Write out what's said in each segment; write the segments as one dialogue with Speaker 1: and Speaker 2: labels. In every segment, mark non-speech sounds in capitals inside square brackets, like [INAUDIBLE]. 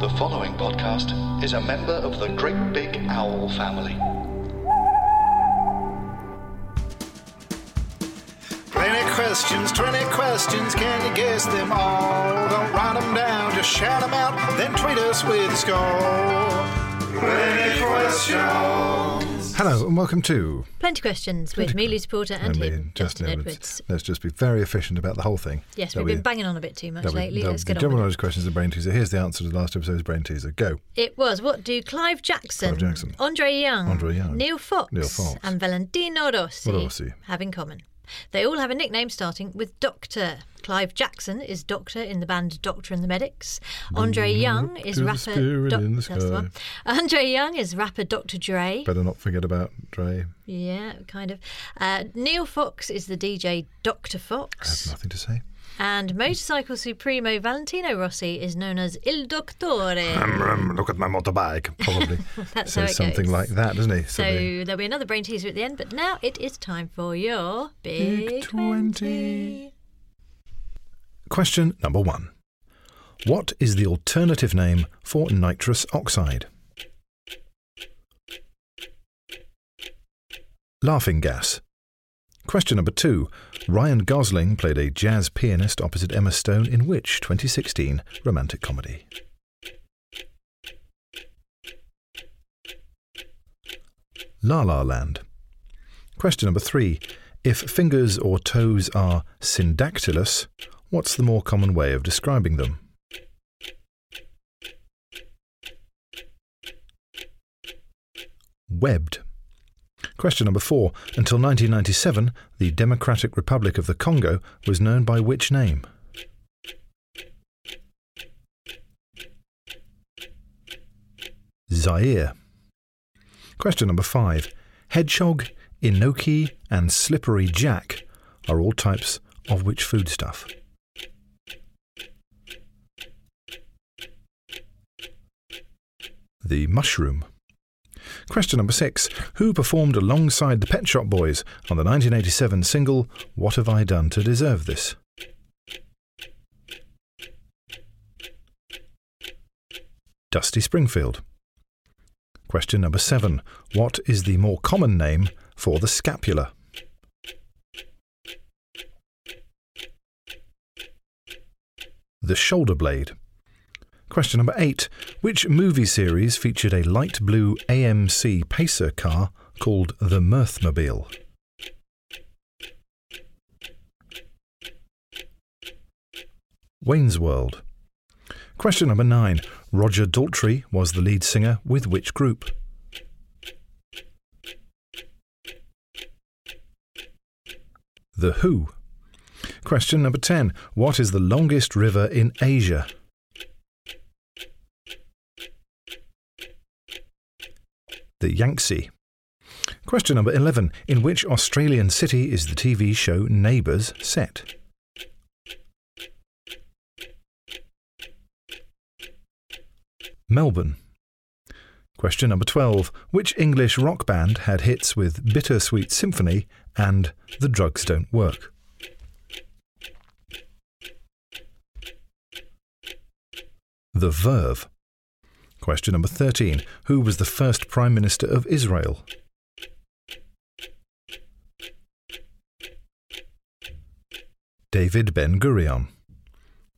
Speaker 1: The following podcast is a member of the Great Big Owl family.
Speaker 2: Twenty questions, 20 questions, can you guess them all? Don't write them down, just shout them out, then tweet us with a score. 20 questions.
Speaker 3: Hello and welcome to.
Speaker 4: Plenty questions with me, Porter, and
Speaker 3: me,
Speaker 4: him,
Speaker 3: Justin
Speaker 4: Justin
Speaker 3: Edwards.
Speaker 4: Edwards.
Speaker 3: Let's just be very efficient about the whole thing.
Speaker 4: Yes, we've been banging on a bit too much
Speaker 3: be-
Speaker 4: lately.
Speaker 3: there'll
Speaker 4: Let's
Speaker 3: be
Speaker 4: get on
Speaker 3: general knowledge questions of brain teaser. Here's the answer to the last episode's brain teaser. Go.
Speaker 4: It was what do Clive Jackson,
Speaker 3: Clive Jackson.
Speaker 4: Andre Young,
Speaker 3: Andre Young,
Speaker 4: Neil Fox,
Speaker 3: Neil Fox.
Speaker 4: and Valentino Rossi,
Speaker 3: Rossi.
Speaker 4: have in common? They all have a nickname starting with Doctor. Clive Jackson is Doctor in the band Doctor and the Medics. Andre Young is rapper.
Speaker 3: spirit in the
Speaker 4: that's the one. Andre Young is rapper Dr. Dre.
Speaker 3: Better not forget about Dre.
Speaker 4: Yeah, kind of. Uh, Neil Fox is the DJ Dr. Fox.
Speaker 3: I have nothing to say.
Speaker 4: And motorcycle supremo Valentino Rossi is known as Il Dottore.
Speaker 3: Um, look at my motorbike. Probably [LAUGHS]
Speaker 4: That's how
Speaker 3: says
Speaker 4: it
Speaker 3: something
Speaker 4: goes.
Speaker 3: like that, doesn't he?
Speaker 4: So
Speaker 3: the
Speaker 4: there'll be another brain teaser at the end, but now it is time for your Big,
Speaker 3: Big
Speaker 4: 20.
Speaker 3: 20. Question number one. What is the alternative name for nitrous oxide? Laughing gas. Question number two. Ryan Gosling played a jazz pianist opposite Emma Stone in which 2016 romantic comedy? La La Land. Question number three. If fingers or toes are syndactylous, what's the more common way of describing them? Webbed. Question number four. Until 1997, the Democratic Republic of the Congo was known by which name? Zaire. Question number five. Hedgehog, enoki, and slippery jack are all types of which foodstuff? The mushroom. Question number six. Who performed alongside the Pet Shop Boys on the 1987 single What Have I Done to Deserve This? Dusty Springfield. Question number seven. What is the more common name for the scapula? The shoulder blade. Question number eight. Which movie series featured a light blue AMC pacer car called the Mirthmobile? Wayne's World. Question number nine. Roger Daltrey was the lead singer with which group? The Who. Question number 10. What is the longest river in Asia? The Yangtze. Question number 11. In which Australian city is the TV show Neighbours set? Melbourne. Question number 12. Which English rock band had hits with Bittersweet Symphony and The Drugs Don't Work? The Verve. Question number 13. Who was the first Prime Minister of Israel? David Ben Gurion.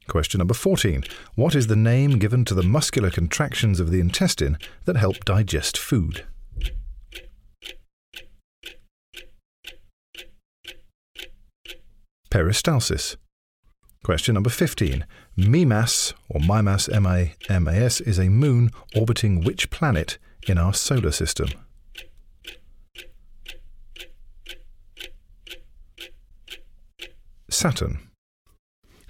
Speaker 3: Question number 14. What is the name given to the muscular contractions of the intestine that help digest food? Peristalsis. Question number 15. Mimas, or Mimas, M-I-M-A-S, is a moon orbiting which planet in our solar system? Saturn.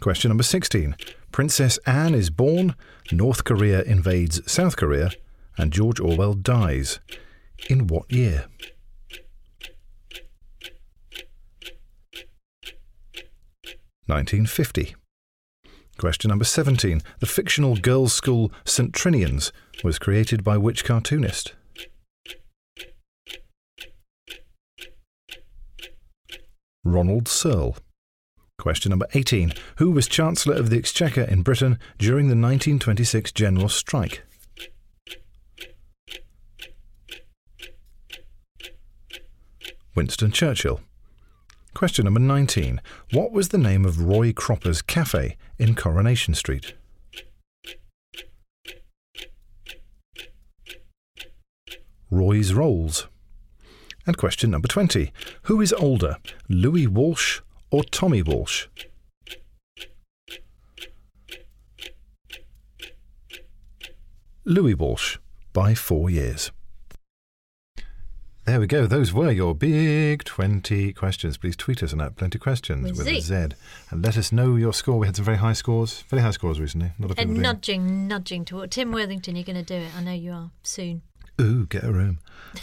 Speaker 3: Question number 16. Princess Anne is born, North Korea invades South Korea, and George Orwell dies. In what year? Nineteen fifty. Question number seventeen. The fictional girls' school St Trinians was created by which cartoonist? Ronald Searle. Question number 18. Who was Chancellor of the Exchequer in Britain during the 1926 general strike? Winston Churchill. Question number 19. What was the name of Roy Cropper's cafe in Coronation Street? Roy's Rolls. And question number 20. Who is older, Louis Walsh or Tommy Walsh? Louis Walsh by four years. There we go. Those were your big 20 questions. Please tweet us on that Plenty Questions
Speaker 4: With
Speaker 3: with, a Z and let us know your score. We had some very high scores, very high scores recently. A lot of
Speaker 4: And
Speaker 3: doing-
Speaker 4: nudging, nudging toward Tim Worthington. You're going to do it. I know you are soon.
Speaker 3: Ooh, get a room.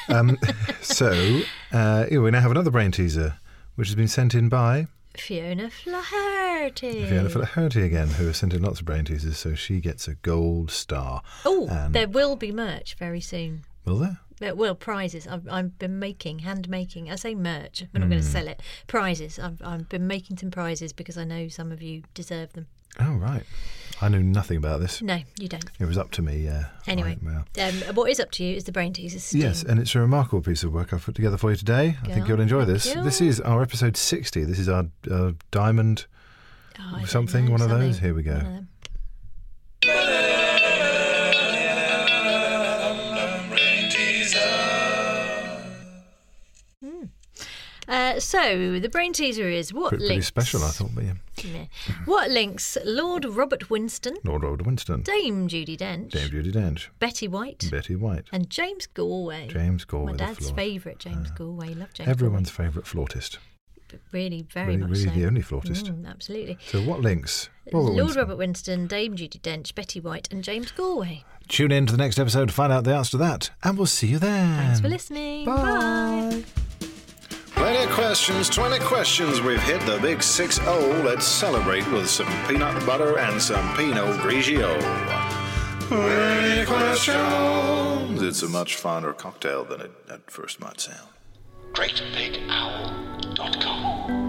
Speaker 3: Um, [LAUGHS] so, uh, we now have another brain teaser, which has been sent in by
Speaker 4: Fiona Flaherty.
Speaker 3: Fiona Flaherty again, who has sent in lots of brain teasers, so she gets a gold star.
Speaker 4: Oh,
Speaker 3: And-
Speaker 4: there will be merch very soon.
Speaker 3: Will there?
Speaker 4: Uh, Well, prizes. I've, I've been making, hand making. I say merch. We're not going to sell it. Prizes. I've, I've been making some prizes because I know some of you deserve them.
Speaker 3: Oh, right. I knew nothing about this.
Speaker 4: No, you don't.
Speaker 3: It was up to me. Uh,
Speaker 4: Anyway,
Speaker 3: well.
Speaker 4: um, what is up to you is the brain teaser. Steam.
Speaker 3: Yes, and it's a remarkable piece of work I've put together for you today. I think
Speaker 4: Go
Speaker 3: you'll enjoy this.
Speaker 4: thank
Speaker 3: This is our episode 60. This is our uh, diamond
Speaker 4: Oh,
Speaker 3: something,
Speaker 4: know,
Speaker 3: one of those. Here we go.
Speaker 4: Uh, so the brain teaser is what
Speaker 3: Pretty, pretty
Speaker 4: links?
Speaker 3: special, I thought. But yeah.
Speaker 4: Meh. What links Lord Robert Winston,
Speaker 3: Lord Robert Winston,
Speaker 4: Dame Judi Dench,
Speaker 3: James Judi Dench,
Speaker 4: Betty White,
Speaker 3: Betty White,
Speaker 4: and James Galway.
Speaker 3: James Galway.
Speaker 4: My dad's favourite, James Galway. Love James.
Speaker 3: Everyone's favourite flautist.
Speaker 4: Really, very
Speaker 3: Really,
Speaker 4: much
Speaker 3: really
Speaker 4: so.
Speaker 3: the only flautist.
Speaker 4: Mm, absolutely.
Speaker 3: So what links? Robert
Speaker 4: Lord
Speaker 3: Winston.
Speaker 4: Robert Winston, Dame Judi Dench, Betty White, and James Galway.
Speaker 3: Tune in to the next episode to find out the answer to that, and we'll see you then.
Speaker 4: Thanks for listening.
Speaker 3: Bye.
Speaker 2: Plenty of questions, 20 questions. We've hit the big 6 0. Let's celebrate with some peanut butter and some Pinot Grigio. Plenty questions. It's a much finer cocktail than it at first might sound.
Speaker 1: GreatBigOwl.com.